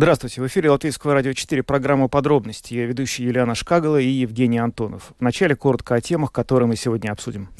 Здравствуйте. В эфире Латвийского радио 4 программа «Подробности». Я ведущий Юлиана Шкагала и Евгений Антонов. Вначале коротко о темах, которые мы сегодня обсудим.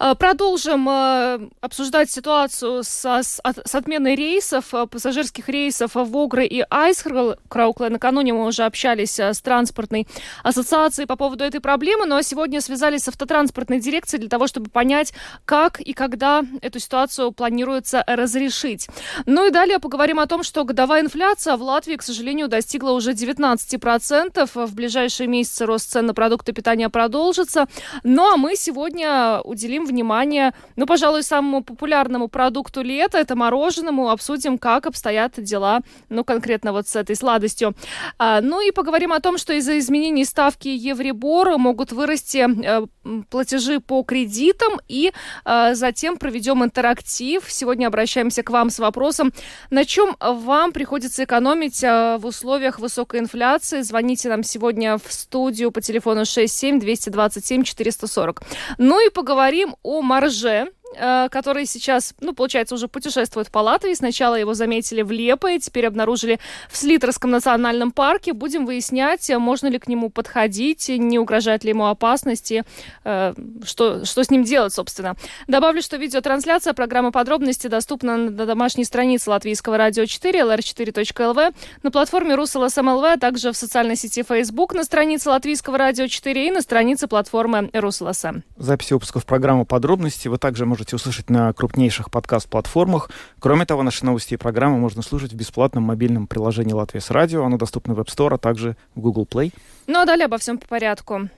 А, продолжим э, обсуждать ситуацию со, с, с отменой рейсов, э, пассажирских рейсов в Огры и Айсхраукле. Накануне мы уже общались э, с транспортной ассоциацией по поводу этой проблемы, но сегодня связались с автотранспортной дирекцией для того, чтобы понять, как и когда эту ситуацию планируется разрешить. Ну и далее поговорим о том, что годовая инфляция в Латвии, к сожалению, достигла уже 19%. В ближайшие месяцы рост цен на продукты питания продолжится. Ну а мы сегодня уделим внимание, ну, пожалуй, самому популярному продукту лета, это мороженому. Обсудим, как обстоят дела, ну, конкретно вот с этой сладостью. А, ну и поговорим о том, что из-за изменений ставки Евребора могут вырасти э, платежи по кредитам и э, затем проведем интерактив. Сегодня обращаемся к вам с вопросом, на чем вам приходится экономить экономить э, в условиях высокой инфляции. Звоните нам сегодня в студию по телефону 67 227 440. Ну и поговорим о марже который сейчас, ну, получается, уже путешествует по Латвии. Сначала его заметили в Лепое, теперь обнаружили в Слитерском национальном парке. Будем выяснять, можно ли к нему подходить, не угрожает ли ему опасности, э, что, что с ним делать, собственно. Добавлю, что видеотрансляция программы подробности доступна на домашней странице Латвийского радио 4, lr4.lv, на платформе РусЛСМЛВ, а также в социальной сети Facebook на странице Латвийского радио 4 и на странице платформы РусЛСМ. Записи выпусков программы подробности вы также можете можете услышать на крупнейших подкаст-платформах. Кроме того, наши новости и программы можно слушать в бесплатном мобильном приложении «Латвия с радио». Оно доступно в App Store, а также в Google Play. Ну а далее обо всем по порядку.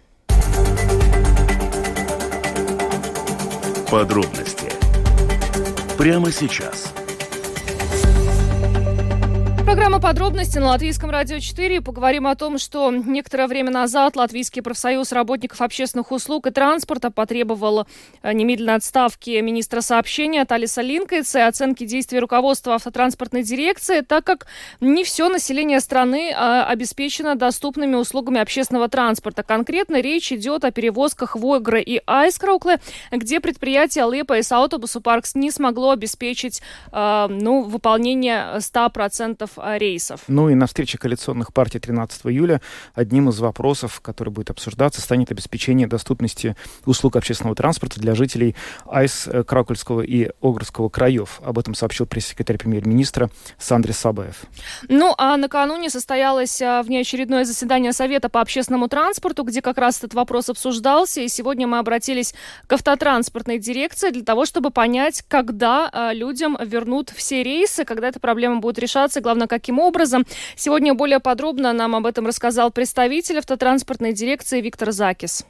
Подробности прямо сейчас – Программа «Подробности» на Латвийском радио 4. Поговорим о том, что некоторое время назад Латвийский профсоюз работников общественных услуг и транспорта потребовал э, немедленной отставки министра сообщения Талиса Линкайца и оценки действий руководства автотранспортной дирекции, так как не все население страны а, обеспечено доступными услугами общественного транспорта. Конкретно речь идет о перевозках в Ойгры и Айскраукле, где предприятие Лепа и Саутобусу Паркс не смогло обеспечить э, ну, выполнение 100% Э, рейсов. Ну и на встрече коалиционных партий 13 июля одним из вопросов, который будет обсуждаться, станет обеспечение доступности услуг общественного транспорта для жителей Айс, э, Кракульского и Огрского краев. Об этом сообщил пресс-секретарь премьер-министра Сандрис Сабаев. Ну а накануне состоялось э, внеочередное заседание Совета по общественному транспорту, где как раз этот вопрос обсуждался. И сегодня мы обратились к автотранспортной дирекции для того, чтобы понять, когда людям вернут все рейсы, когда эта проблема будет решаться. Главное, каким образом. Сегодня более подробно нам об этом рассказал представитель автотранспортной дирекции Виктор Закис.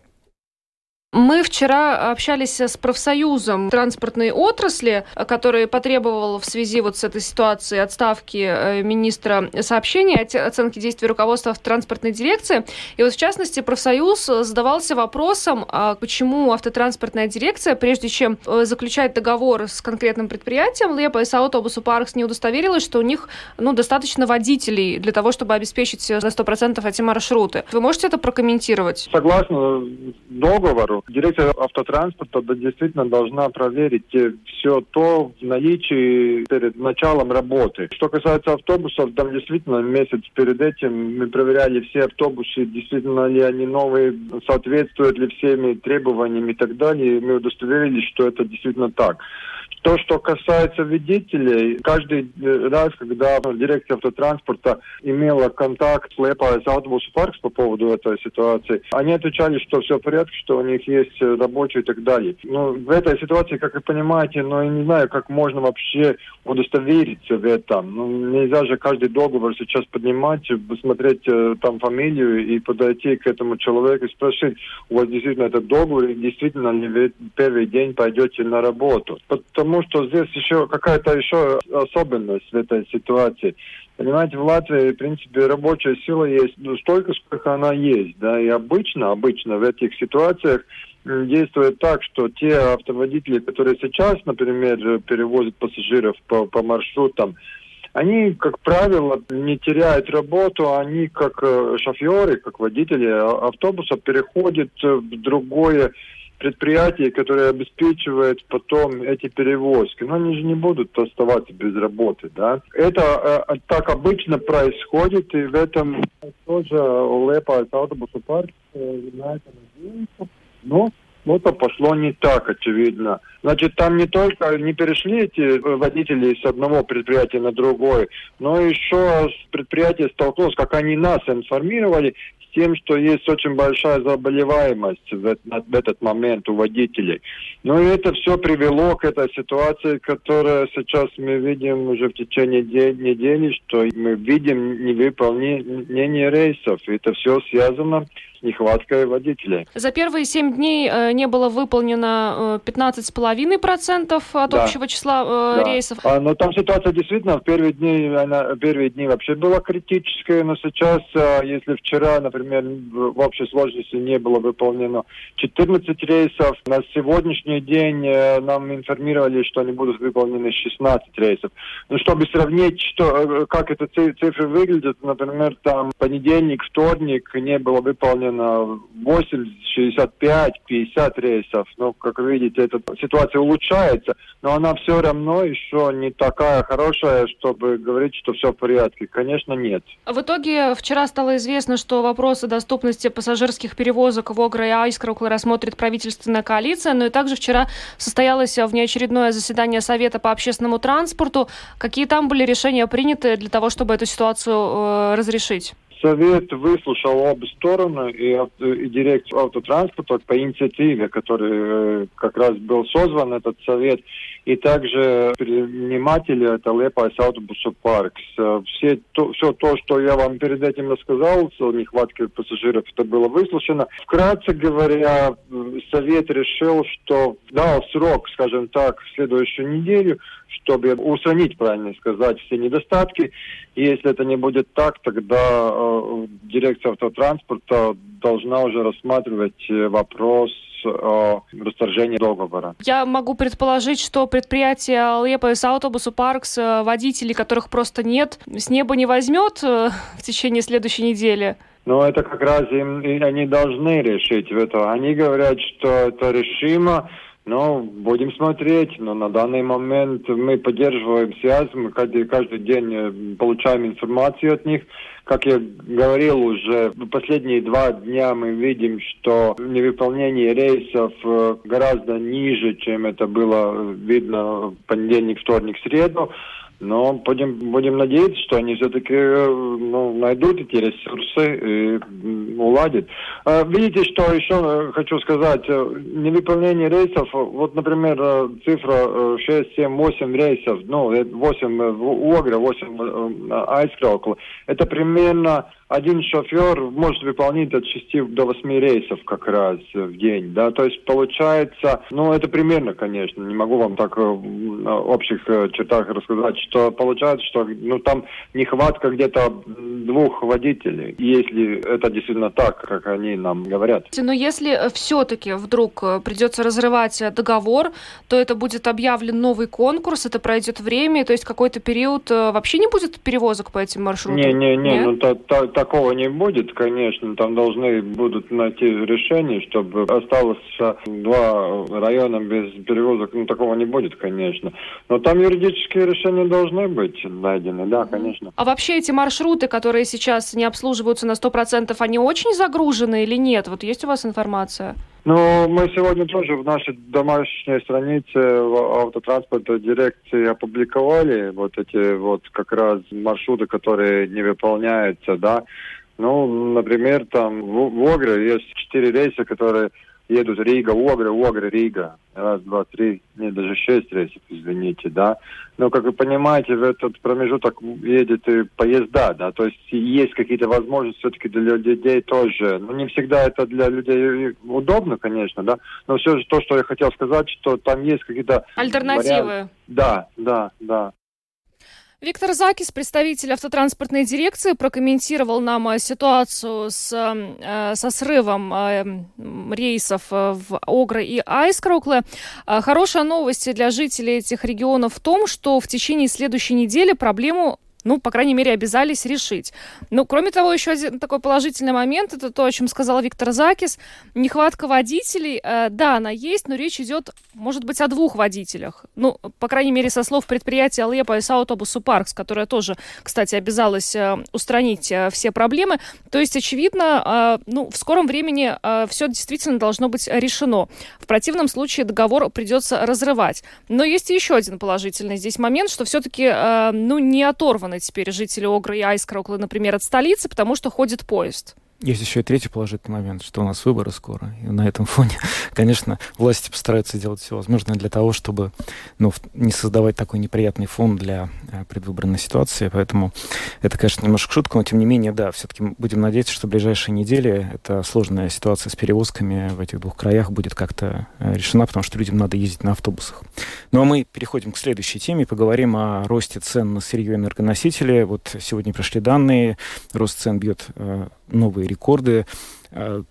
Мы вчера общались с профсоюзом транспортной отрасли, который потребовал в связи вот с этой ситуацией отставки э, министра сообщения, оценки действий руководства транспортной дирекции. И вот в частности профсоюз задавался вопросом, а почему автотранспортная дирекция, прежде чем э, заключать договор с конкретным предприятием, Лепа и Саутобусу Паркс не удостоверилась, что у них ну, достаточно водителей для того, чтобы обеспечить на 100% эти маршруты. Вы можете это прокомментировать? Согласно договору, Дирекция автотранспорта действительно должна проверить э, все то в наличии перед началом работы. Что касается автобусов, там действительно месяц перед этим мы проверяли все автобусы, действительно ли они новые, соответствуют ли всеми требованиям и так далее. И мы удостоверились, что это действительно так. То, что касается водителей, каждый э, раз, когда дирекция автотранспорта имела контакт с Лепа с Autobus Parks по поводу этой ситуации, они отвечали, что все в порядке, что у них есть рабочие и так далее. Но в этой ситуации, как вы понимаете, ну, я не знаю, как можно вообще удостовериться в этом. Ну, нельзя же каждый договор сейчас поднимать, посмотреть э, там фамилию и подойти к этому человеку и спросить, у вас действительно этот договор, и действительно ли вы первый день пойдете на работу. Потому потому что здесь еще какая-то еще особенность в этой ситуации. Понимаете, в Латвии, в принципе, рабочая сила есть ну, столько, сколько она есть, да, и обычно, обычно в этих ситуациях действует так, что те автоводители, которые сейчас, например, перевозят пассажиров по, по маршрутам, они, как правило, не теряют работу, они как э, шоферы, как водители автобуса переходят в другое предприятие, которое обеспечивает потом эти перевозки. Но они же не будут оставаться без работы, да. Это э, так обычно происходит, и в этом тоже Лепа автобусный парк э, на это надеется. Но что-то пошло не так, очевидно. Значит, там не только не перешли эти водители с одного предприятия на другое, но еще предприятие столкнулось, как они нас информировали, тем, что есть очень большая заболеваемость в, в этот момент у водителей. И это все привело к этой ситуации, которая сейчас мы видим уже в течение недели, что мы видим невыполнение рейсов. И это все связано нехваткой водителей. За первые семь дней э, не было выполнено 15,5% э, от да. общего числа э, да. рейсов. А, но там ситуация действительно в первые дни, она, первые дни вообще была критическая, но сейчас, если вчера, например, в общей сложности не было выполнено 14 рейсов, на сегодняшний день нам информировали, что они будут выполнены 16 рейсов. Ну, чтобы сравнить, что, как эти цифры выглядят, например, там понедельник, вторник не было выполнено выполнено 8, 65, 50 рейсов. Но, как вы видите, эта ситуация улучшается, но она все равно еще не такая хорошая, чтобы говорить, что все в порядке. Конечно, нет. В итоге вчера стало известно, что вопросы доступности пассажирских перевозок в Огра и Айскроукла рассмотрит правительственная коалиция, но и также вчера состоялось внеочередное заседание Совета по общественному транспорту. Какие там были решения приняты для того, чтобы эту ситуацию э, разрешить? Совет выслушал обе стороны и, и дирекцию автотранспорта по инициативе, который э, как раз был созван этот совет, и также предприниматели это Liepājas autobusu parks. Все то, все то, что я вам перед этим рассказал, о нехватке пассажиров, это было выслушано. Вкратце говоря, совет решил, что дал срок, скажем так, в следующую неделю, чтобы устранить, правильно сказать, все недостатки. Если это не будет так, тогда э, дирекция автотранспорта должна уже рассматривать э, вопрос о расторжении договора. Я могу предположить, что предприятие Лепа с Автобусу Паркс, э, водителей, которых просто нет, с неба не возьмет э, в течение следующей недели. Но это как раз им, они должны решить это. Они говорят, что это решимо, ну, будем смотреть, но на данный момент мы поддерживаем связь, мы каждый, каждый день э, получаем информацию от них. Как я говорил уже, в последние два дня мы видим, что невыполнение рейсов э, гораздо ниже, чем это было видно в понедельник, вторник, среду. Но будем, будем надеяться, что они все-таки э, ну, найдут эти ресурсы и уладят. А, видите, что еще э, хочу сказать? Э, невыполнение рейсов, вот, например, цифра 6, 7, 8 рейсов, ну, 8 в Огре, 8 Айскрокл, это примерно один шофер может выполнить от 6 до 8 рейсов как раз в день, да, то есть получается, ну, это примерно, конечно, не могу вам так в общих чертах рассказать, что получается, что, ну, там нехватка где-то двух водителей, если это действительно так, как они нам говорят. Но если все-таки вдруг придется разрывать договор, то это будет объявлен новый конкурс, это пройдет время, то есть какой-то период э, вообще не будет перевозок по этим маршрутам? Не-не-не, ну, та, та, такого не будет, конечно. Там должны будут найти решение, чтобы осталось два района без перевозок. Ну, такого не будет, конечно. Но там юридические решения должны быть найдены, да, конечно. А вообще эти маршруты, которые сейчас не обслуживаются на 100%, они очень загружены или нет? Вот есть у вас информация? Ну, мы сегодня тоже в нашей домашней странице автотранспорта дирекции опубликовали вот эти вот как раз маршруты, которые не выполняются, да. Ну, например, там в, в Огре есть четыре рейса, которые едут Рига, Огра, Огра, Рига. Раз, два, три, нет, даже шесть рейсов, извините, да. Но, как вы понимаете, в этот промежуток едет и поезда, да, то есть есть какие-то возможности все-таки для людей тоже. Ну, не всегда это для людей удобно, конечно, да, но все же то, что я хотел сказать, что там есть какие-то... Альтернативы. Варианты. Да, да, да. Виктор Закис, представитель автотранспортной дирекции, прокомментировал нам э, ситуацию с, э, со срывом э, рейсов в Огра и Айскроукле. Хорошая новость для жителей этих регионов в том, что в течение следующей недели проблему ну, по крайней мере, обязались решить. Ну, кроме того, еще один такой положительный момент, это то, о чем сказал Виктор Закис. Нехватка водителей, э, да, она есть, но речь идет, может быть, о двух водителях. Ну, по крайней мере, со слов предприятия Лепа и Саутобусу Паркс, которое тоже, кстати, обязалось э, устранить э, все проблемы. То есть, очевидно, э, ну, в скором времени э, все действительно должно быть решено. В противном случае договор придется разрывать. Но есть еще один положительный здесь момент, что все-таки, э, ну, не оторваны теперь жители Огры и Айскроукла, например, от столицы, потому что ходит поезд. Есть еще и третий положительный момент, что у нас выборы скоро. И на этом фоне, конечно, власти постараются делать все возможное для того, чтобы ну, не создавать такой неприятный фон для э, предвыборной ситуации. Поэтому это, конечно, немножко шутка, но тем не менее, да, все-таки будем надеяться, что в ближайшие недели эта сложная ситуация с перевозками в этих двух краях будет как-то э, решена, потому что людям надо ездить на автобусах. Ну а мы переходим к следующей теме, поговорим о росте цен на сырье и энергоносители. Вот сегодня пришли данные, рост цен бьет э, новые рекорды. Э,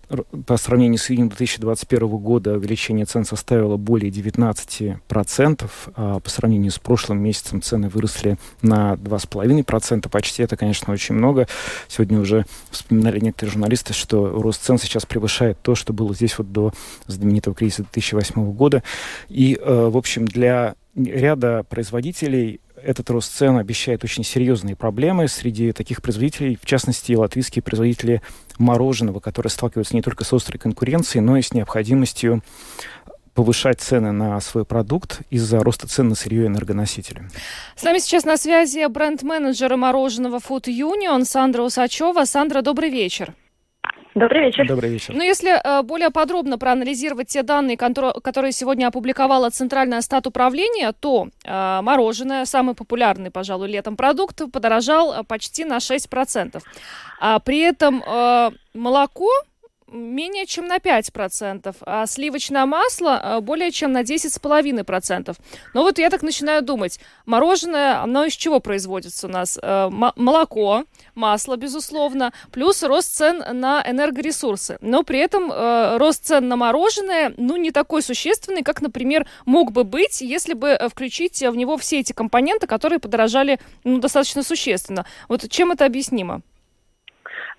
по сравнению с июнем 2021 года увеличение цен составило более 19%, а по сравнению с прошлым месяцем цены выросли на 2,5%. Почти это, конечно, очень много. Сегодня уже вспоминали некоторые журналисты, что рост цен сейчас превышает то, что было здесь вот до знаменитого кризиса 2008 года. И, э, в общем, для ряда производителей этот рост цен обещает очень серьезные проблемы среди таких производителей, в частности, латвийские производители мороженого, которые сталкиваются не только с острой конкуренцией, но и с необходимостью повышать цены на свой продукт из-за роста цен на сырье и энергоносители. С нами сейчас на связи бренд-менеджер мороженого Food Union Сандра Усачева. Сандра, добрый вечер. Добрый вечер. Добрый вечер. Ну, если э, более подробно проанализировать те данные, которые сегодня опубликовала Центральное статуправление, то э, мороженое, самый популярный, пожалуй, летом продукт, подорожал э, почти на 6%. А при этом э, молоко менее чем на 5%, а сливочное масло а, более чем на 10,5%. Но вот я так начинаю думать, мороженое, оно из чего производится у нас? Э, молоко, масло, безусловно, плюс рост цен на энергоресурсы. Но при этом э, рост цен на мороженое, ну, не такой существенный, как, например, мог бы быть, если бы э, включить в него все эти компоненты, которые подорожали, ну, достаточно существенно. Вот чем это объяснимо?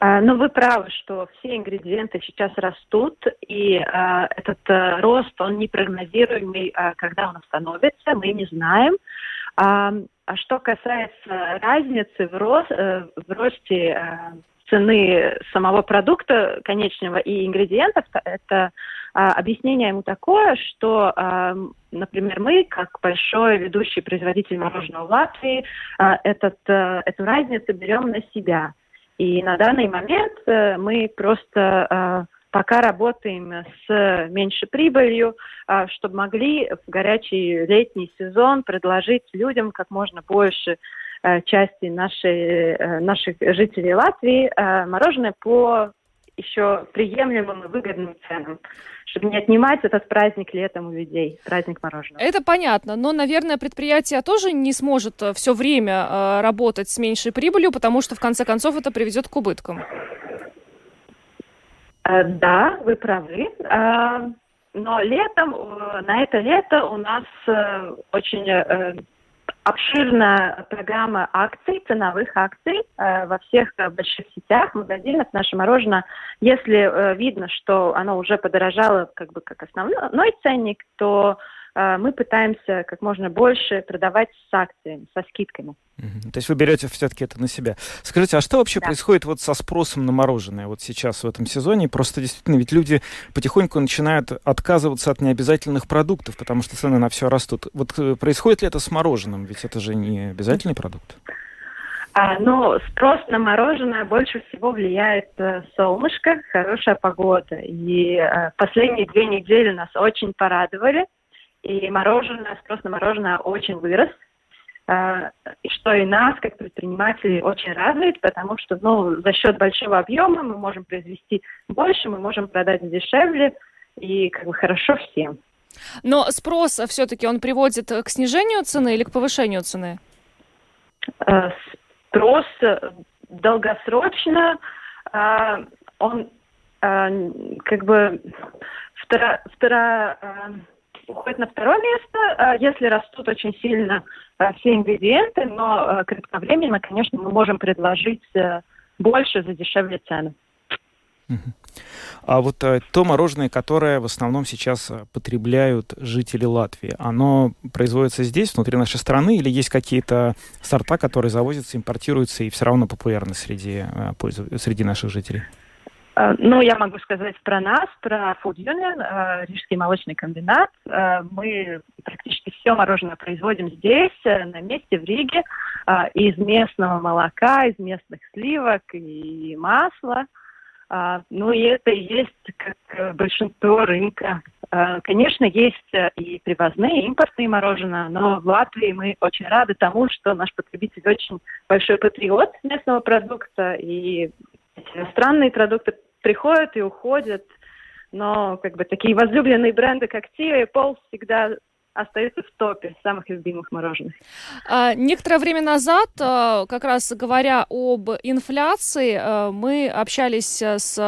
Но вы правы, что все ингредиенты сейчас растут, и а, этот а, рост, он непрогнозируемый, а, когда он остановится, мы не знаем. А, а что касается разницы в, рост, э, в росте а, цены самого продукта конечного и ингредиентов, это а, объяснение ему такое, что, а, например, мы, как большой ведущий производитель мороженого в Латвии, а, этот, а, эту разницу берем на себя – и на данный момент э, мы просто э, пока работаем с меньшей прибылью, э, чтобы могли в горячий летний сезон предложить людям как можно больше части нашей, наших жителей Латвии мороженое по еще приемлемым и выгодным ценам, чтобы не отнимать этот праздник летом у людей, праздник мороженого. Это понятно, но, наверное, предприятие тоже не сможет э, все время э, работать с меньшей прибылью, потому что, в конце концов, это приведет к убыткам. Э, да, вы правы. Э, но летом, на это лето у нас очень обширная программа акций, ценовых акций э, во всех э, больших сетях, магазинах. Наше мороженое, если э, видно, что оно уже подорожало как бы как основной ценник, то мы пытаемся как можно больше продавать с акциями, со скидками. Угу. То есть вы берете все-таки это на себя. Скажите, а что вообще да. происходит вот со спросом на мороженое вот сейчас в этом сезоне? Просто действительно, ведь люди потихоньку начинают отказываться от необязательных продуктов, потому что цены на все растут. Вот э, происходит ли это с мороженым? Ведь это же не обязательный продукт. А, ну, спрос на мороженое больше всего влияет э, солнышко, хорошая погода. И э, последние две недели нас очень порадовали. И мороженое, спрос на мороженое очень вырос. А, и что и нас, как предпринимателей, очень радует, потому что ну, за счет большого объема мы можем произвести больше, мы можем продать дешевле, и как бы хорошо всем. Но спрос все-таки он приводит к снижению цены или к повышению цены? А, спрос долгосрочно, а, он как бы втора, втора, уходит на второе место, э, если растут очень сильно э, все ингредиенты, но кратковременно, конечно, мы можем предложить больше за дешевле цены. А вот э, то мороженое, которое в основном сейчас э, потребляют жители Латвии, оно производится здесь, внутри нашей страны, или есть какие-то сорта, которые завозятся, импортируются и все равно популярны среди, э, среди наших жителей? Ну, я могу сказать про нас, про Food Union, э, Рижский молочный комбинат. Э, мы практически все мороженое производим здесь, на месте, в Риге, из местного молока, из местных сливок и масла. Ну, и это есть как большинство рынка. Конечно, есть и привозные, и импортные мороженое, но в Латвии мы очень рады тому, что наш потребитель очень большой патриот местного продукта, и иностранные продукты приходят и уходят. Но как бы такие возлюбленные бренды, как Тио и Пол, всегда остается в топе самых любимых мороженых. А, некоторое время назад, а, как раз говоря об инфляции, а, мы общались с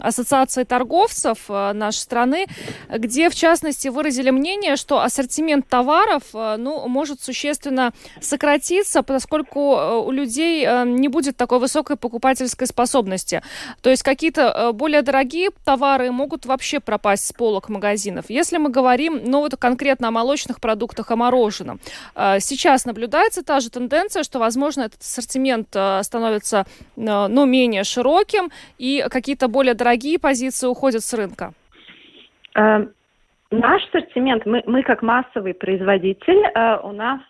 Ассоциацией торговцев нашей страны, где, в частности, выразили мнение, что ассортимент товаров ну, может существенно сократиться, поскольку у людей не будет такой высокой покупательской способности. То есть какие-то более дорогие товары могут вообще пропасть с полок магазинов. Если мы говорим, ну вот конкретно о молочных продуктах, о мороженом. А, сейчас наблюдается та же тенденция, что, возможно, этот ассортимент а, становится а, ну, менее широким, и какие-то более дорогие позиции уходят с рынка. Наш ассортимент, мы, мы как массовый производитель, у нас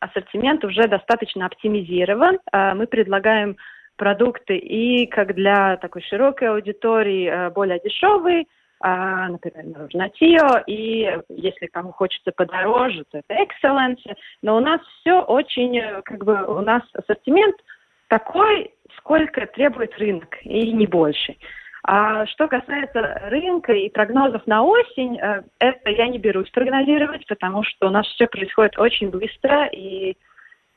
ассортимент уже достаточно оптимизирован. мы предлагаем продукты и как для такой широкой аудитории более дешевые, а, например, Тио, и если кому хочется подороже, то это Excellence. Но у нас все очень, как бы, у нас ассортимент такой, сколько требует рынок, и не больше. А что касается рынка и прогнозов на осень, э, это я не берусь прогнозировать, потому что у нас все происходит очень быстро, и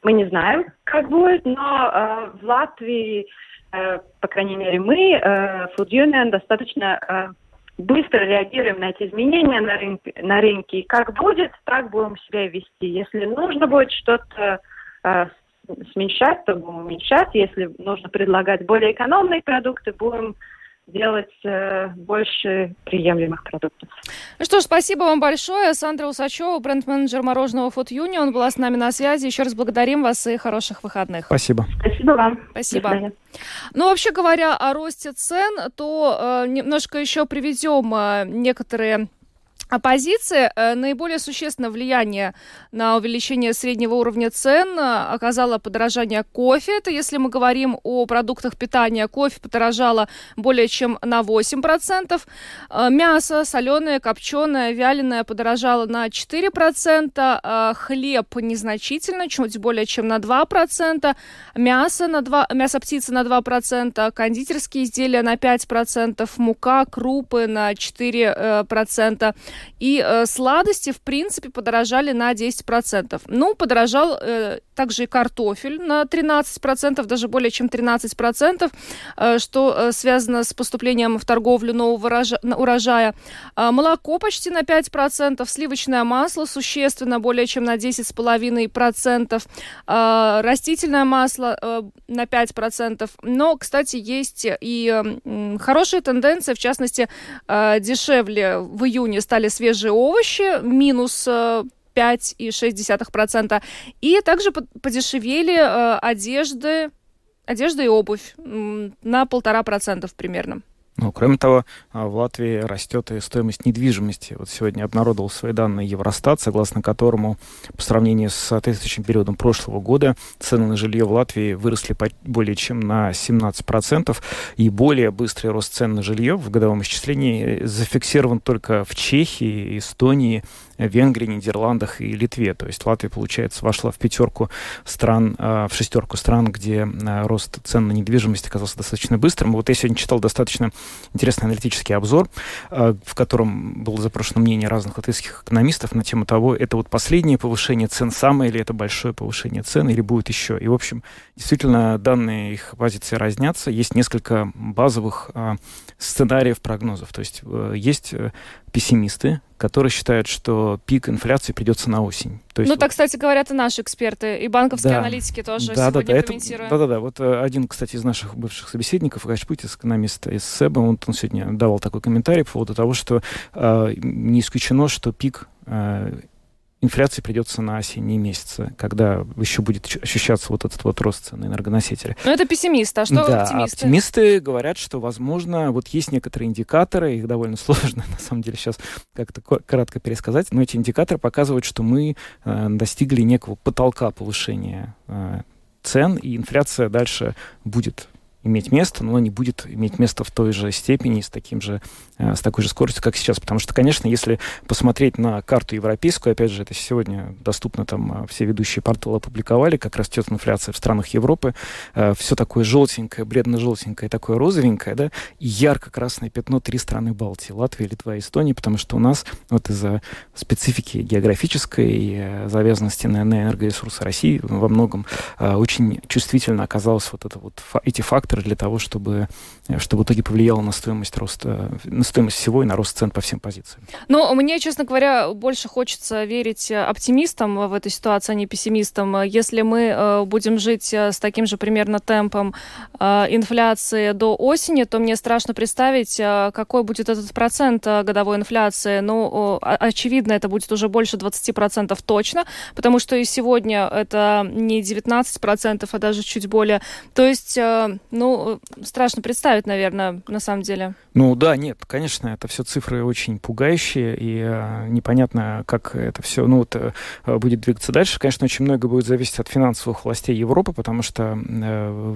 мы не знаем, как будет, но э, в Латвии, э, по крайней мере, мы, э, Food Union, достаточно э, быстро реагируем на эти изменения на рынке, на рынке. И как будет, так будем себя вести. Если нужно будет что-то э, смещать, то будем уменьшать. Если нужно предлагать более экономные продукты, будем делать э, больше приемлемых продуктов. Ну что ж, спасибо вам большое. Сандра Усачева, бренд-менеджер мороженого Food Union, была с нами на связи. Еще раз благодарим вас и хороших выходных. Спасибо. Спасибо вам. Спасибо. Ну, вообще говоря о росте цен, то э, немножко еще приведем э, некоторые Оппозиция э, наиболее существенное влияние на увеличение среднего уровня цен э, оказало подорожание кофе. Это если мы говорим о продуктах питания. Кофе подорожало более чем на 8%. Э, мясо соленое, копченое, вяленое подорожало на 4%. Хлеб незначительно, чуть более чем на 2%. Мясо, на 2, мясо птицы на 2%. Кондитерские изделия на 5%. Мука, крупы на 4%. И э, сладости, в принципе, подорожали на 10%. Ну, подорожал э, также и картофель на 13%, даже более чем 13%, э, что э, связано с поступлением в торговлю нового урожая. Э, молоко почти на 5%, сливочное масло существенно более чем на 10,5%, э, растительное масло э, на 5%. Но, кстати, есть и э, хорошие тенденции, в частности, э, дешевле в июне стали свежие овощи, минус 5,6%. Э, и также подешевели э, одежды, одежда и обувь на полтора процентов примерно. Ну, кроме того, а, в Латвии растет и стоимость недвижимости. Вот сегодня обнародовал свои данные Евростат, согласно которому по сравнению с соответствующим периодом прошлого года цены на жилье в Латвии выросли более чем на 17%, и более быстрый рост цен на жилье в годовом исчислении зафиксирован только в Чехии, Эстонии, Венгрии, Нидерландах и Литве. То есть Латвия, получается, вошла в пятерку стран, а, в шестерку стран, где а, рост цен на недвижимость оказался достаточно быстрым. Вот я сегодня читал достаточно интересный аналитический обзор, а, в котором было запрошено мнение разных латвийских экономистов на тему того, это вот последнее повышение цен самое или это большое повышение цен, или будет еще. И, в общем, действительно, данные их позиции разнятся. Есть несколько базовых сценариев прогнозов. То есть э, есть э, пессимисты, которые считают, что пик инфляции придется на осень. То есть, ну, вот... так, кстати, говорят и наши эксперты, и банковские да. аналитики тоже да, сегодня да, да, комментируют. Да-да-да, вот э, один, кстати, из наших бывших собеседников, Качпутис, экономист из СЭБа, он, он сегодня давал такой комментарий по поводу того, что э, не исключено, что пик э, инфляции придется на осенние месяцы, когда еще будет ощущаться вот этот вот рост цен на энергоносители. Но это пессимисты, а что да, оптимисты? оптимисты говорят, что, возможно, вот есть некоторые индикаторы, их довольно сложно, на самом деле, сейчас как-то кратко пересказать, но эти индикаторы показывают, что мы э, достигли некого потолка повышения э, цен, и инфляция дальше будет иметь место, но оно не будет иметь место в той же степени, с, таким же, э, с такой же скоростью, как сейчас. Потому что, конечно, если посмотреть на карту европейскую, опять же, это сегодня доступно, там э, все ведущие порталы опубликовали, как растет инфляция в странах Европы, э, все такое желтенькое, бледно-желтенькое, такое розовенькое, да, и ярко-красное пятно три страны Балтии, Латвия, Литва и Эстония, потому что у нас вот из-за специфики географической завязанности на, энергоресурсы России во многом очень чувствительно оказалось вот это вот, эти факторы, факторы для того, чтобы, э, чтобы в итоге повлияло на стоимость роста, на стоимость всего и на рост цен по всем позициям. Но мне, честно говоря, больше хочется верить оптимистам в этой ситуации, а не пессимистам. Если мы э, будем жить э, с таким же примерно темпом инфляции до осени, то мне страшно представить, какой будет этот процент годовой инфляции. Ну, очевидно, это будет уже больше 20% точно, потому что и сегодня это не 19%, а даже чуть более. То есть ну, страшно представить, наверное, на самом деле. Ну да, нет, конечно, это все цифры очень пугающие, и э, непонятно, как это все ну, вот, э, будет двигаться дальше. Конечно, очень много будет зависеть от финансовых властей Европы, потому что э,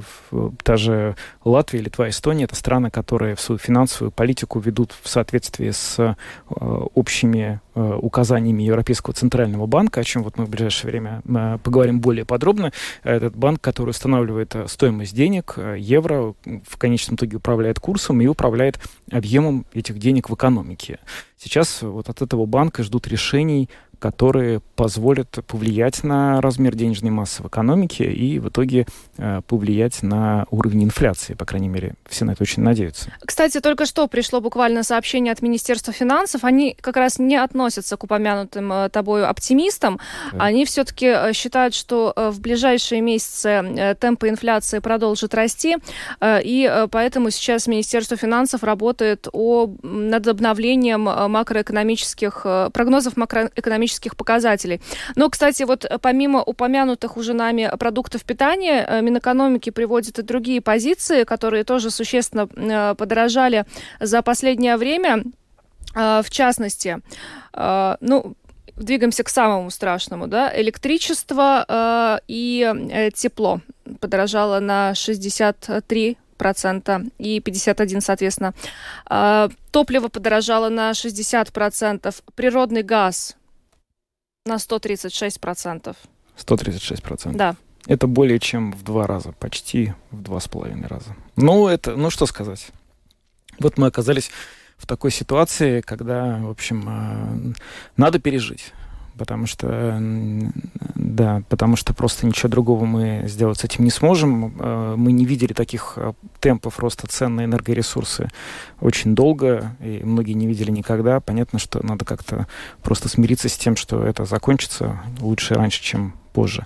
та же Латвия, Литва, Эстония — это страны, которые в свою финансовую политику ведут в соответствии с э, общими э, указаниями Европейского центрального банка, о чем вот мы в ближайшее время э, поговорим более подробно. Этот банк, который устанавливает э, стоимость денег, э, евро в конечном итоге управляет курсом и управляет объемом этих денег в экономике. Сейчас вот от этого банка ждут решений которые позволят повлиять на размер денежной массы в экономике и в итоге э, повлиять на уровень инфляции, по крайней мере, все на это очень надеются. Кстати, только что пришло буквально сообщение от Министерства финансов, они как раз не относятся к упомянутым э, тобой оптимистам, да. они все-таки э, считают, что э, в ближайшие месяцы темпы инфляции продолжат расти, и поэтому сейчас Министерство финансов работает о, над обновлением макроэкономических, прогнозов макроэкономических экономических показателей. Но, кстати, вот э, помимо упомянутых уже нами продуктов питания, э, Минэкономики приводит и другие позиции, которые тоже существенно э, подорожали за последнее время. В частности, ну, двигаемся к самому страшному, да, электричество и тепло подорожало на 63 процента и 51, соответственно. Топливо подорожало на 60 процентов. Природный газ на 136 процентов. 136 процентов? Да. Это более чем в два раза, почти в два с половиной раза. Ну, это, ну что сказать. Вот мы оказались в такой ситуации, когда, в общем, э, надо пережить потому что, да, потому что просто ничего другого мы сделать с этим не сможем. Э, мы не видели таких э, темпов роста цен на энергоресурсы очень долго, и многие не видели никогда. Понятно, что надо как-то просто смириться с тем, что это закончится лучше раньше, чем позже.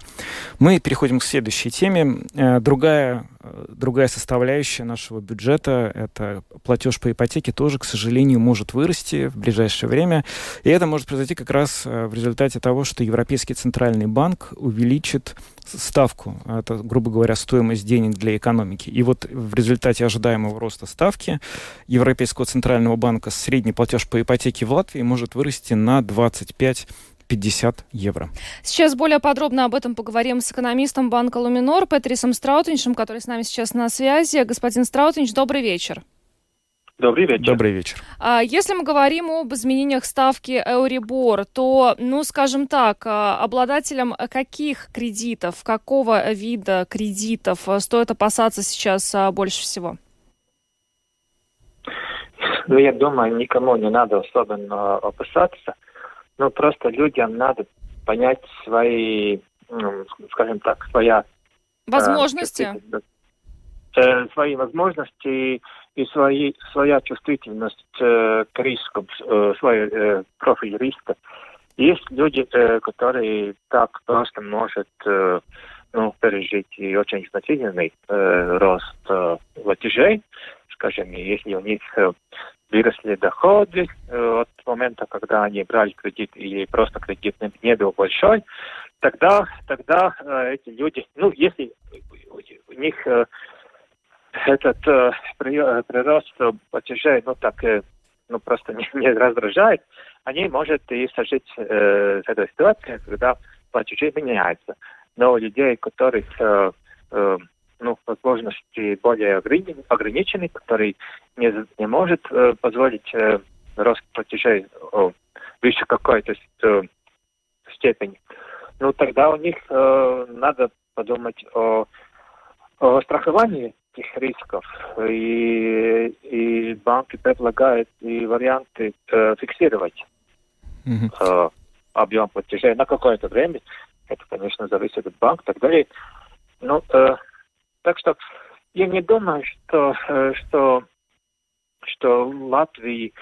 Мы переходим к следующей теме. Э, другая, э, другая составляющая нашего бюджета – это платеж по ипотеке, тоже, к сожалению, может вырасти в ближайшее время. И это может произойти как раз э, в результате того, что Европейский Центральный банк увеличит ставку, это, грубо говоря, стоимость денег для экономики. И вот в результате ожидаемого роста ставки Европейского Центрального банка средний платеж по ипотеке в Латвии может вырасти на 25 50 евро. Сейчас более подробно об этом поговорим с экономистом банка Луминор Петрисом Страутиншем, который с нами сейчас на связи. Господин Страутинш, добрый вечер. Добрый вечер. Добрый вечер. А, если мы говорим об изменениях ставки Euribor, то, ну, скажем так, а, обладателям каких кредитов, какого вида кредитов стоит опасаться сейчас а, больше всего? Ну, я думаю, никому не надо особенно опасаться. Ну, просто людям надо понять свои, ну, скажем так, своя... Возможности. Э, э, свои возможности и свои, своя чувствительность э, к рискам, э, свой э, профиль риска. Есть люди, э, которые так просто может э, ну, пережить и очень значительный э, рост э, платежей, скажем, если у них э, выросли доходы э, от момента, когда они брали кредит или просто кредит не был большой, тогда, тогда э, эти люди, ну, если у них э, этот прирост платежей, ну, так, ну, просто не, не раздражает, они может и сожить э, с этой ситуацией, когда платежи меняются. Но у людей, у которых э, э, ну, возможности более ограничены, который не, не может э, позволить э, рост платежей э, выше какой-то э, степени, ну, тогда у них э, надо подумать о, о страховании этих рисков. И, и банки предлагают и варианты э, фиксировать mm-hmm. э, объем платежей на какое-то время. Это, конечно, зависит от банка и так далее. Ну, э, так что я не думаю, что, э, что, что в Латвии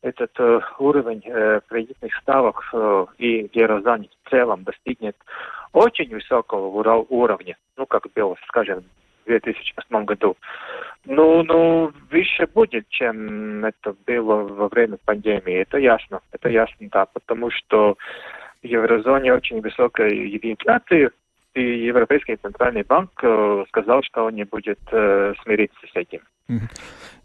этот э, уровень э, кредитных ставок и еврозоне в целом достигнет очень высокого уровня, ну, как было, скажем, в 2008 году. Ну, ну, выше будет, чем это было во время пандемии. Это ясно. Это ясно, да, потому что в еврозоне очень высокая инфляция, и Европейский центральный банк э, сказал, что он не будет э, смириться с этим.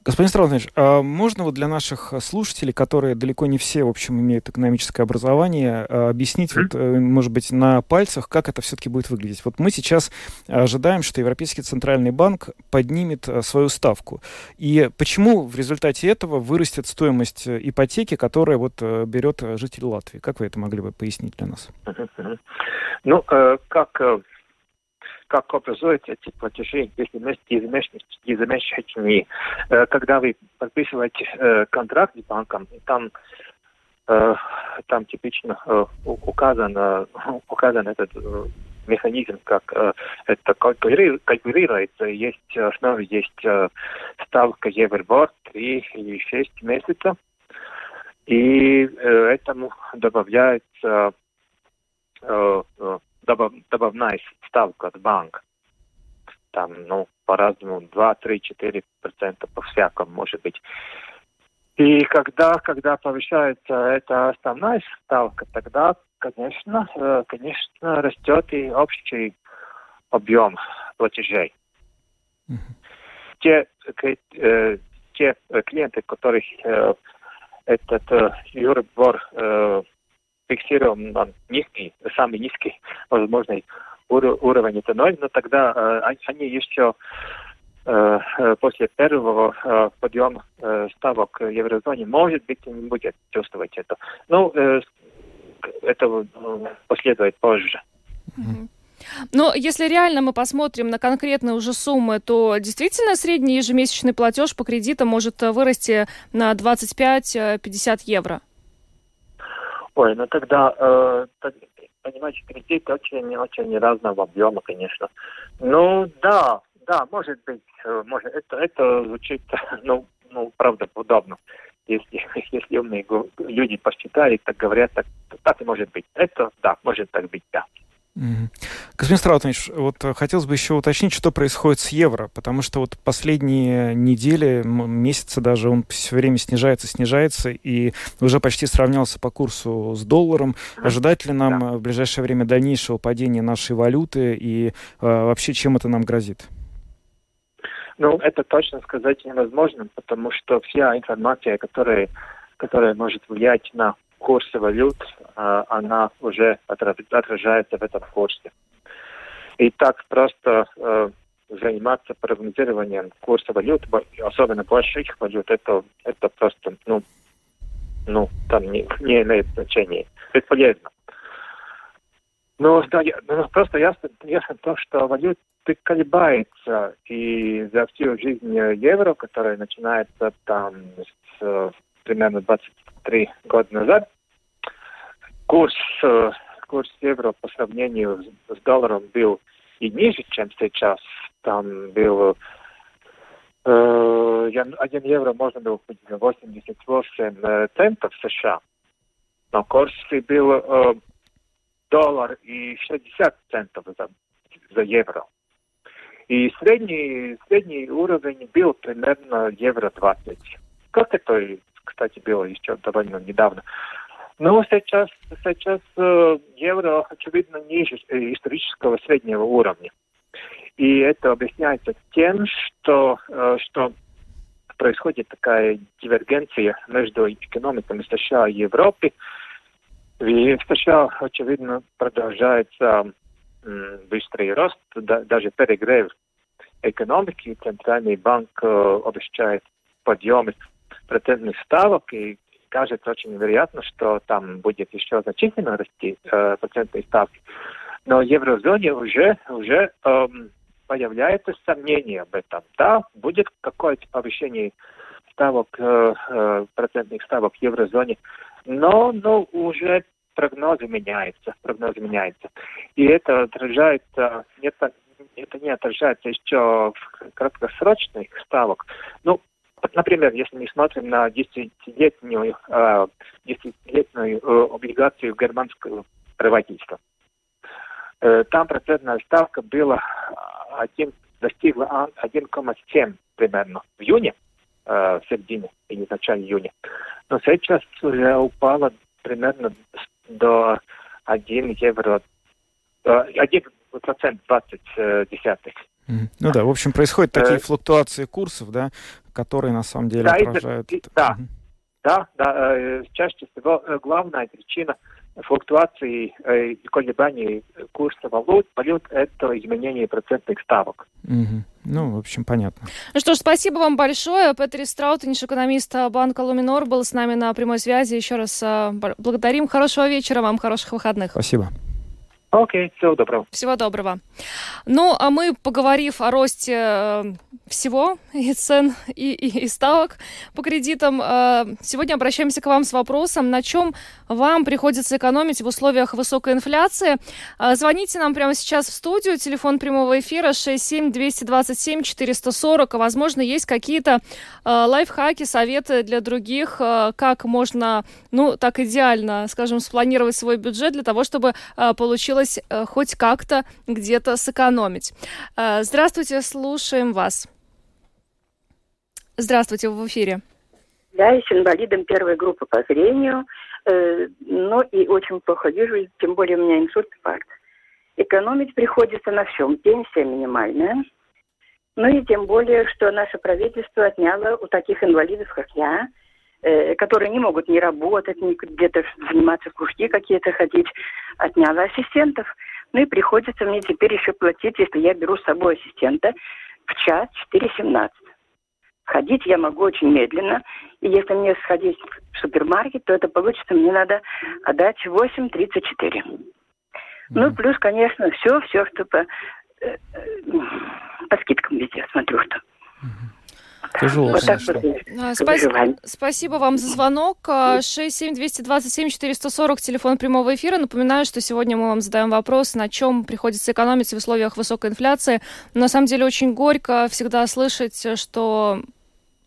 Господин Страутович, а можно вот для наших слушателей, которые далеко не все, в общем, имеют экономическое образование, а, объяснить, вот, э, может быть, на пальцах, как это все-таки будет выглядеть? Вот мы сейчас ожидаем, что Европейский Центральный банк поднимет свою ставку. И почему в результате этого вырастет стоимость ипотеки, которая вот берет житель Латвии? Как вы это могли бы пояснить для нас? Ну, э, как, э, как образуются эти платежи ежемесячные? Э, когда вы подписываете контракт с банком, там там типично указан, указан этот механизм, как это калькулируется. Есть основе есть ставка Евробор 3 или 6 месяцев. И этому добавляется Э, э, добав, добавная ставка от банка. Там, ну, по-разному, 2, 3, 4 процента по-всякому может быть. И когда, когда повышается эта основная ставка, тогда, конечно, э, конечно, растет и общий объем платежей. Mm-hmm. Те, э, те клиенты, которых э, этот э, Юрбор э, фиксируем на низкий, самый низкий возможный уровень, это но тогда э, они еще э, э, после первого э, подъема ставок в еврозоне, может быть, не будет чувствовать это. Ну, это последует позже. Но если реально мы посмотрим на конкретные уже суммы, то действительно средний ежемесячный платеж по кредитам может вырасти на 25-50 евро. Ой, ну тогда, э, понимаете, кредит очень-очень разного объема, конечно. Ну, да, да, может быть, э, может, это, это звучит, ну, ну, правда, удобно. Если, если умные люди посчитали, так говорят, так, так и может быть. Это, да, может так быть, да. Господин Страутович, вот э, хотелось бы еще уточнить, что происходит с евро, потому что вот последние недели, месяцы даже, он все время снижается, снижается, и уже почти сравнялся по курсу с долларом. Ожидать ли нам да. в ближайшее время дальнейшего падения нашей валюты, и э, вообще чем это нам грозит? Ну, это точно сказать невозможно, потому что вся информация, которая, которая может влиять на курсе валют, а, она уже отражается в этом курсе. И так просто э, заниматься прогнозированием курса валют, особенно больших валют, это, это просто, ну, ну, там не, не имеет значения. Бесполезно. Но да, я, ну, просто ясно, ясно то, что валюта колебается, и за всю жизнь евро, которая начинается там с примерно 23 года назад, курс, э, курс евро по сравнению с долларом был и ниже, чем сейчас. Там был Э, я- один евро можно было купить за 88 э, центов США. На курсе был э, доллар и 60 центов за, за евро. И средний, средний уровень был примерно евро 20. Как это, кстати, было еще довольно недавно. Но сейчас, сейчас э, евро, очевидно, ниже э, исторического среднего уровня. И это объясняется тем, что, э, что происходит такая дивергенция между экономиками США и Европы. И в США, очевидно, продолжается быстрый рост, да- даже перегрев экономики. Центральный банк обещает подъемы процентных ставок, и кажется очень вероятно, что там будет еще значительно расти э, процентные ставки. Но в еврозоне уже, уже эм, появляется сомнение об этом. Да, будет какое-то повышение ставок, э, э, процентных ставок в еврозоне, но, но уже прогнозы меняются, прогнозы меняются. И это отражается, это, это не отражается еще в краткосрочных ставок. Ну, вот, например, если мы смотрим на 10-летнюю, э, 10-летнюю э, облигацию германского правительства, э, там процентная ставка была один, достигла а- 1,7 примерно в июне, э, в середине или в начале июня. Но сейчас уже упала примерно до 1 евро, э, 1 процент 20 э, десятых. Ну да, в общем, происходят такие Э, флуктуации курсов, да, которые на самом деле Да, это- отражают... и- да. Да, да, э, чаще всего э, главная причина флуктуации э, и колебаний курса валют, валют это изменение процентных ставок. Мгм. Ну, в общем, понятно. Ну что ж, спасибо вам большое. Петри Страутинш, экономист банка Луминор, был с нами на прямой связи. Еще раз благодарим. Хорошего вечера вам, хороших выходных. Спасибо. Окей, всего доброго. Всего доброго. Ну, а мы, поговорив о росте э, всего, и цен, и, и- и ставок по кредитам, э, сегодня обращаемся к вам с вопросом, на чем вам приходится экономить в условиях высокой инфляции. Э, Звоните нам прямо сейчас в студию, телефон прямого эфира 67-227-440. Возможно, есть какие-то лайфхаки, советы для других, как можно, ну, так идеально, скажем, спланировать свой бюджет для того, чтобы получилось э, хоть как-то где-то сэкономить. Э, Здравствуйте, слушаем вас. Здравствуйте, вы в эфире. Я с инвалидом первой группы по зрению, э, но и очень плохо вижу, тем более у меня инсульт инфаркт. Экономить приходится на всем. Пенсия минимальная. Ну и тем более, что наше правительство отняло у таких инвалидов, как я, которые не могут ни работать, ни где-то заниматься кружки какие-то ходить, отняло ассистентов. Ну и приходится мне теперь еще платить, если я беру с собой ассистента, в час 4,17. Ходить я могу очень медленно. И если мне сходить в супермаркет, то это получится, мне надо отдать 8,34. Ну, Мгм. плюс, конечно, все, все, что по, э, э, по скидкам везде смотрю, что. Тяжело, вот так конечно. вот. А, спас- выживаем. Спасибо вам за звонок. А, 67227-440, телефон прямого эфира. Напоминаю, что сегодня мы вам задаем вопрос, на чем приходится экономить в условиях высокой инфляции. На самом деле очень горько всегда слышать, что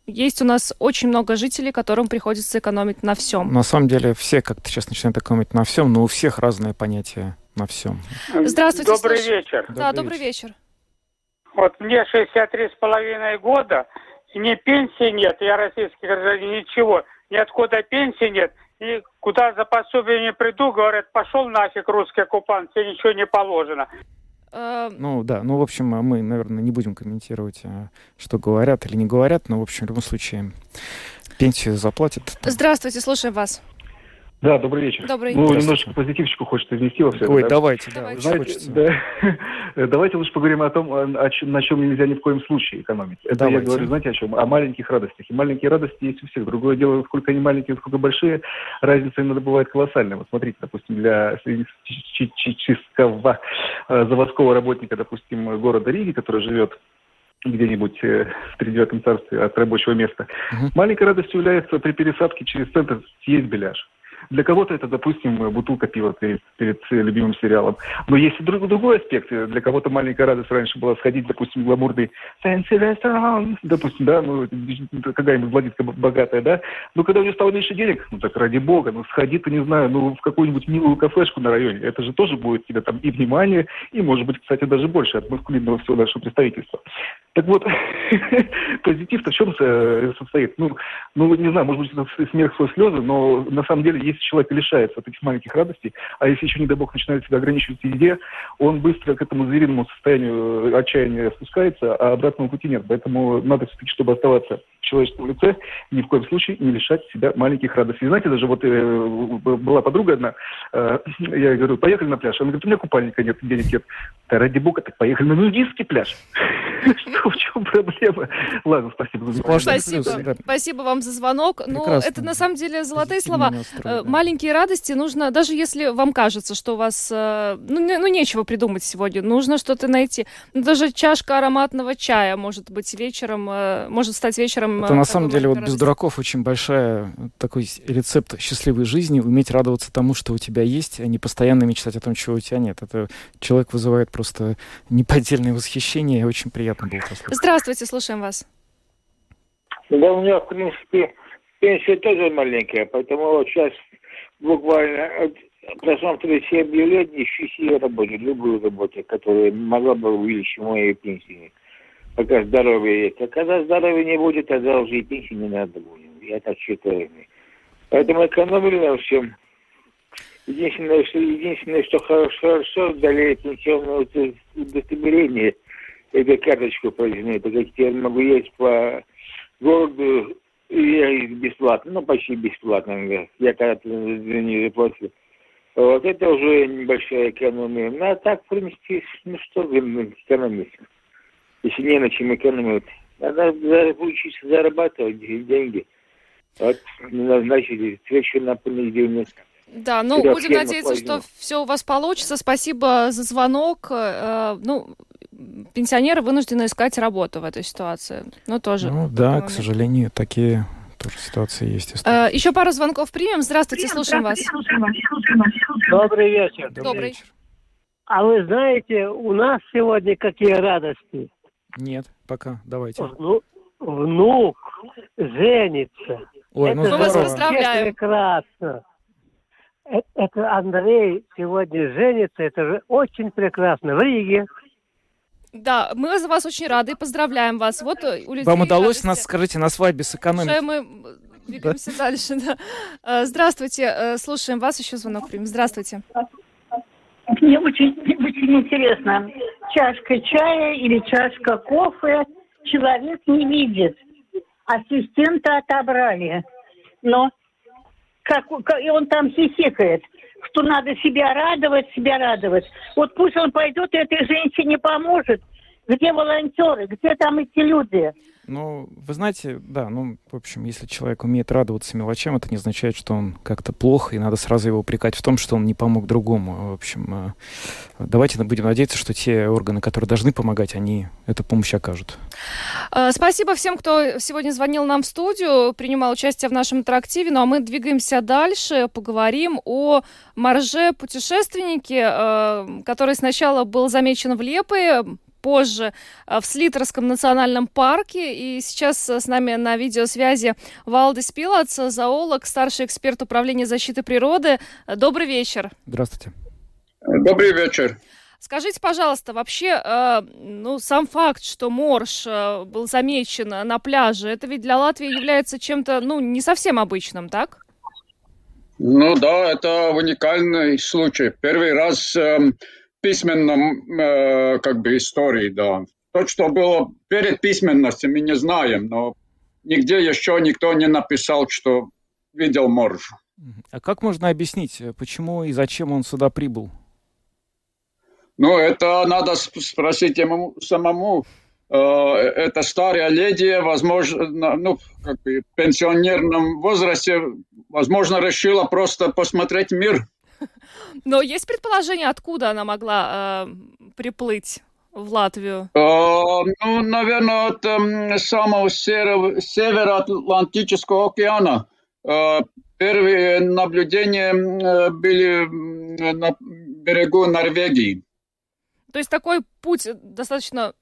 есть у нас очень много жителей, которым приходится экономить на всем. На самом деле все как-то сейчас начинают экономить на всем, но у всех разное понятие на всем. Здравствуйте, Добрый слушаю. вечер. Да, добрый вечер. Вот мне 63 с половиной года, ни пенсии нет, я российский гражданин, ничего. Ниоткуда пенсии нет. И куда за пособиями приду, говорят, пошел нафиг русский оккупант, тебе ничего не положено. Э, Ну да, ну в общем мы, наверное, не будем комментировать, а, что говорят или не говорят, но в общем в любом случае пенсию заплатят. Здравствуйте, слушаем вас. Да, добрый вечер. Добрый. Ну, Здравствуйте. немножечко позитивчику хочется внести во все Ой, это. да? давайте, да, Давайте. Знаете, хочется. да, давайте лучше поговорим о том, о- чем- на чем нельзя ни в коем случае экономить. Это Давайте. я говорю, знаете, о чем? О маленьких радостях. И маленькие радости есть у всех. Другое дело, сколько они маленькие, сколько большие, разница иногда бывает колоссальная. Вот смотрите, допустим, для среднестатистического э, заводского работника, допустим, города Риги, который живет где-нибудь э, в тридевятом царстве от рабочего места. Мгм. Маленькой радостью является при пересадке через центр съесть беляш. Для кого-то это, допустим, бутылка пива перед, перед любимым сериалом. Но есть и друг, другой аспект. Для кого-то маленькая радость раньше была сходить, допустим, в гламурный fancy restaurant, допустим, да, ну, какая-нибудь владелька богатая, да. Но когда у нее стало меньше денег, ну так ради бога, ну сходи ты, не знаю, ну в какую-нибудь милую кафешку на районе. Это же тоже будет тебе там и внимание, и, может быть, кстати, даже больше от маскулинного всего нашего представительства. Так вот, позитив-то в чем э, состоит? Ну, ну, не знаю, может быть, это смех сквозь слезы, но на самом деле, если человек лишается от этих маленьких радостей, а если еще, не дай бог, начинает себя ограничивать в еде, он быстро к этому звериному состоянию э, отчаяния спускается, а обратного пути нет. Поэтому надо все-таки, чтобы оставаться в человеческом лице, ни в коем случае не лишать себя маленьких радостей. Знаете, даже вот э, была подруга одна, э, я говорю, поехали на пляж. Она говорит, у меня купальника нет, денег нет. Да ради бога, так поехали на нудистский пляж. Что, в чем проблема? Ладно, спасибо за Спасибо. Спасибо вам за звонок. Ну, это на самом деле золотые слова. Э, маленькие радости нужно, даже если вам кажется, что у вас, э, ну, ну, нечего придумать сегодня, нужно что-то найти. Ну, даже чашка ароматного чая может быть вечером, э, может стать вечером. Это на самом деле вот без дураков очень большая такой рецепт счастливой жизни, уметь радоваться тому, что у тебя есть, а не постоянно мечтать о том, чего у тебя нет. Это человек вызывает просто неподдельное восхищение, и очень приятно было послушать. Здравствуйте, слушаем вас. Да, у меня, в принципе, пенсия тоже маленькая, поэтому вот сейчас буквально просмотрели все объявления, ищу себе работу, любую работу, которая могла бы увеличить мою пенсию. Пока здоровье есть. А когда здоровья не будет, тогда уже и пенсии не надо будет. Я так считаю. Поэтому экономили на всем. Единственное, что, единственное, что хорошо, хорошо дали пенсионное удостоверение, это карточку проездную, так как я могу есть по городу и бесплатно, ну почти бесплатно. Я когда-то за нее заплатил. Вот это уже небольшая экономия. Ну, а так, в принципе, ну что экономить, если не на чем экономить. Надо учиться зарабатывать деньги. Вот, назначили встречу на понедельник. Да, ну, Вперед, будем надеяться, что все у вас получится. Спасибо за звонок. Э, ну, пенсионеры вынуждены искать работу в этой ситуации. Ну, тоже. Ну, да, к сожалению, такие тоже ситуации есть. А, еще пару звонков примем. Здравствуйте, Привет, слушаем вас. Добрый вечер. Добрый. вечер. А вы знаете, у нас сегодня какие радости? Нет, пока. Давайте. Вну, внук женится. Ой, ну это мы вас поздравляем. прекрасно. Это, это Андрей сегодня женится, это же очень прекрасно. В Риге. Да, мы за вас очень рады и поздравляем вас. Вот э, у Вам удалось радости. нас, скажите, на свадьбе сэкономить? Уже мы двигаемся да? дальше, да. Э, здравствуйте, э, слушаем вас, еще звонок примем. Здравствуйте. Мне очень, очень интересно, чашка чая или чашка кофе человек не видит. Ассистента отобрали. Но как, и он там хихикает, что надо себя радовать, себя радовать. Вот пусть он пойдет и этой женщине поможет. Где волонтеры, где там эти люди? Ну, вы знаете, да, ну, в общем, если человек умеет радоваться мелочам, это не означает, что он как-то плохо, и надо сразу его упрекать в том, что он не помог другому. В общем, э, давайте будем надеяться, что те органы, которые должны помогать, они эту помощь окажут. Э, спасибо всем, кто сегодня звонил нам в студию, принимал участие в нашем интерактиве. Ну а мы двигаемся дальше, поговорим о марже путешественнике, э, который сначала был замечен в Лепе, позже э, в Слитерском национальном парке. И сейчас э, с нами на видеосвязи Валдис Пилац, зоолог, старший эксперт управления защиты природы. Добрый вечер. Здравствуйте. Добрый вечер. Скажите, пожалуйста, вообще, э, ну, сам факт, что морж э, был замечен на пляже, это ведь для Латвии является чем-то, ну, не совсем обычным, так? Ну да, это уникальный случай. Первый раз э, письменном э, как бы истории, да. То, что было перед письменностью, мы не знаем, но нигде еще никто не написал, что видел морж. А как можно объяснить, почему и зачем он сюда прибыл? Ну, это надо спросить ему самому. Э, это старая леди, возможно, ну, как бы в пенсионерном возрасте, возможно, решила просто посмотреть мир. Но есть предположение, откуда она могла э, приплыть в Латвию? Э, ну, наверное, от э, самого севера Атлантического океана. Э, первые наблюдения э, были на берегу Норвегии. То есть такой путь достаточно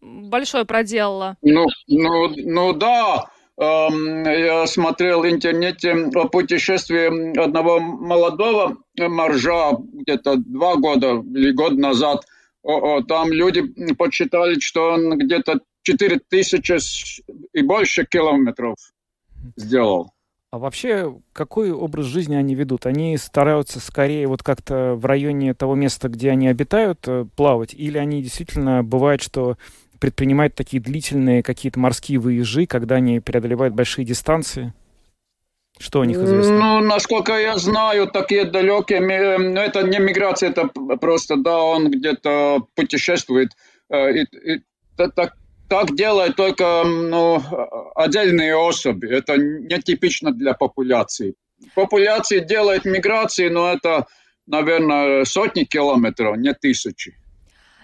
большой проделала. Ну, ну, ну да, я смотрел в интернете о путешествии одного молодого моржа где-то два года или год назад. Там люди подсчитали, что он где-то 4000 и больше километров сделал. А вообще, какой образ жизни они ведут? Они стараются скорее вот как-то в районе того места, где они обитают, э, плавать? Или они действительно, бывает, что предпринимают такие длительные какие-то морские выезжи, когда они преодолевают большие дистанции? Что о них известно? Ну, насколько я знаю, такие далекие, ну, это не миграция, это просто, да, он где-то путешествует. Э, и, и, так, так делают только ну, отдельные особи. Это нетипично для популяции. Популяции делают миграции, но это, наверное, сотни километров, не тысячи.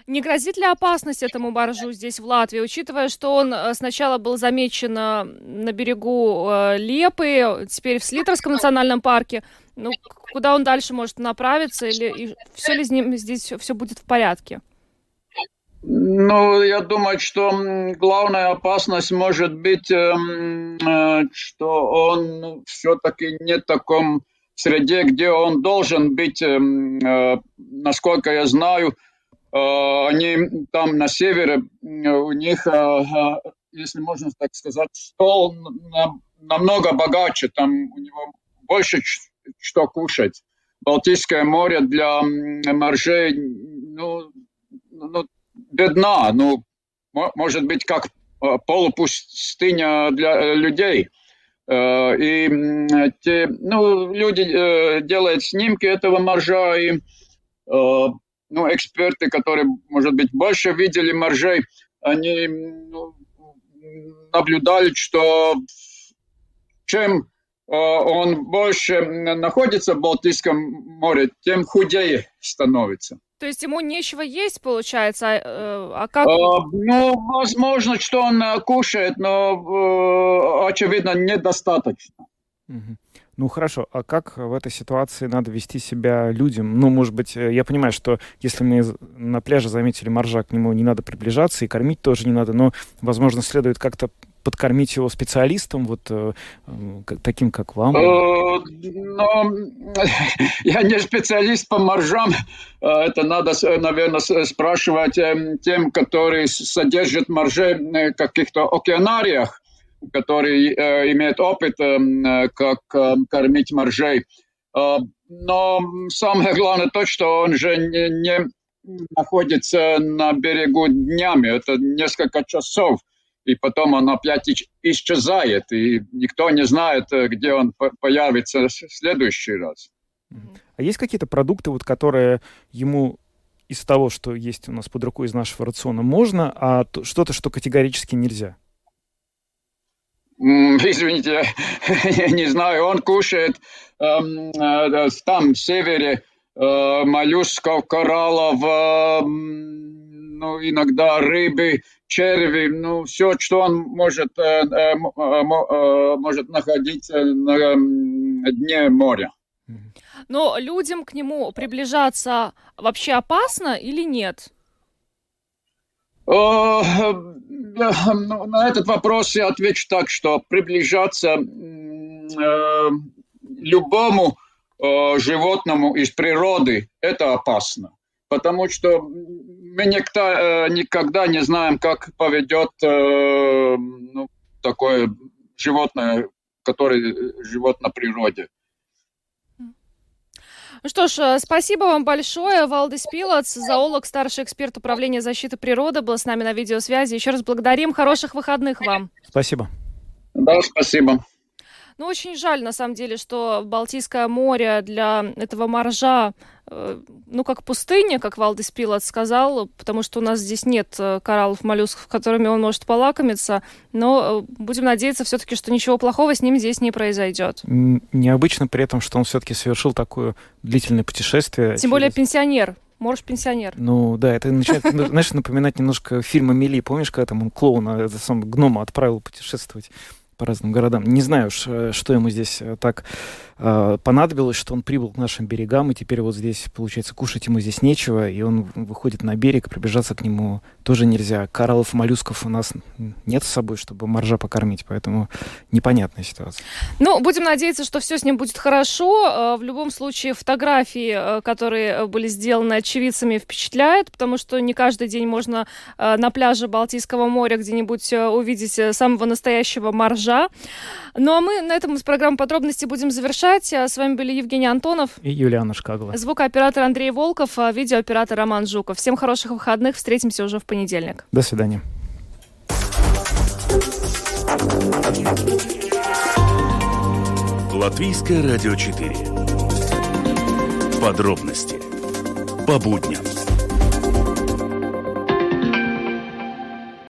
Не грозит ли опасность этому баржу здесь, в Латвии, учитывая, что он э, сначала был замечен э, на берегу э, Лепы, теперь в Слитерском национальном парке? Ну, куда он дальше может направиться, или все ли с ним здесь все будет в порядке? Ну, я думаю, что главная опасность может быть, эм, что он все-таки не в таком среде, где он должен быть, эм, насколько я знаю, они там на севере, у них, если можно так сказать, стол намного богаче, там у него больше что кушать. Балтийское море для моржей, ну, ну бедна, ну, может быть, как э, полупустыня для э, людей. Э, и те, ну, люди делают снимки этого моржа, и ну, эксперты, которые, может быть, больше видели моржей, они ну, наблюдали, что чем он больше находится в Балтийском море, тем худее становится. То есть ему нечего есть, получается, а, э, а как? А, ну, возможно, что он э, кушает, но, э, очевидно, недостаточно. Ну хорошо, а как в этой ситуации надо вести себя людям? Ну, может быть, я понимаю, что если мы на пляже заметили моржа, к нему не надо приближаться, и кормить тоже не надо, но, возможно, следует как-то подкормить его специалистом, вот э, таким, как вам? Э, но я не специалист по моржам. Э, это надо, наверное, спрашивать тем, которые содержат моржей в каких-то океанариях, которые имеют опыт, как кормить моржей. Но самое главное то, что он же не, не находится на берегу днями. Это несколько часов и потом он опять исчезает, и никто не знает, э, где он появится в следующий раз. А есть какие-то продукты, вот, которые ему из того, что есть у нас под рукой из нашего рациона, можно, а что-то, что категорически нельзя? Извините, я не знаю, он кушает эм, э, там, в севере, э, моллюсков, кораллов, э, ну, иногда рыбы, черви, ну, все, что он может, э, может находиться на дне моря. Но людям к нему приближаться вообще опасно или нет? Ну, на этот вопрос я отвечу так, что приближаться любому животному из природы это опасно потому что мы никто, э, никогда не знаем, как поведет э, ну, такое животное, которое живет на природе. Ну что ж, э, спасибо вам большое. Валдис Пилоц, зоолог, старший эксперт управления защиты природы, был с нами на видеосвязи. Еще раз благодарим. Хороших выходных вам. Спасибо. Да, спасибо. Ну, очень жаль, на самом деле, что Балтийское море для этого моржа, э, ну, как пустыня, как Валдис Пилот сказал, потому что у нас здесь нет э, кораллов, моллюсков, которыми он может полакомиться, но э, будем надеяться все-таки, что ничего плохого с ним здесь не произойдет. Необычно при этом, что он все-таки совершил такое длительное путешествие. Тем через... более пенсионер. Морж пенсионер. Ну да, это начинает, знаешь, напоминать немножко фильм Амели. Помнишь, когда там он клоуна, это сам гнома отправил путешествовать? По разным городам. Не знаю, что ему здесь э, так э, понадобилось, что он прибыл к нашим берегам, и теперь вот здесь, получается, кушать ему здесь нечего, и он выходит на берег, пробежаться к нему тоже нельзя. Кораллов, моллюсков у нас нет с собой, чтобы моржа покормить, поэтому непонятная ситуация. Ну, будем надеяться, что все с ним будет хорошо. Э, в любом случае, фотографии, э, которые были сделаны очевидцами, впечатляют, потому что не каждый день можно на пляже Балтийского моря где-нибудь увидеть самого настоящего моржа. Ну, а мы на этом с программой подробности будем завершать. С вами были Евгений Антонов и Юлиана Шкагла. Звукооператор Андрей Волков, видеооператор Роман Жуков. Всем хороших выходных. Встретимся уже в понедельник. До свидания. Латвийское радио 4. Подробности по будням.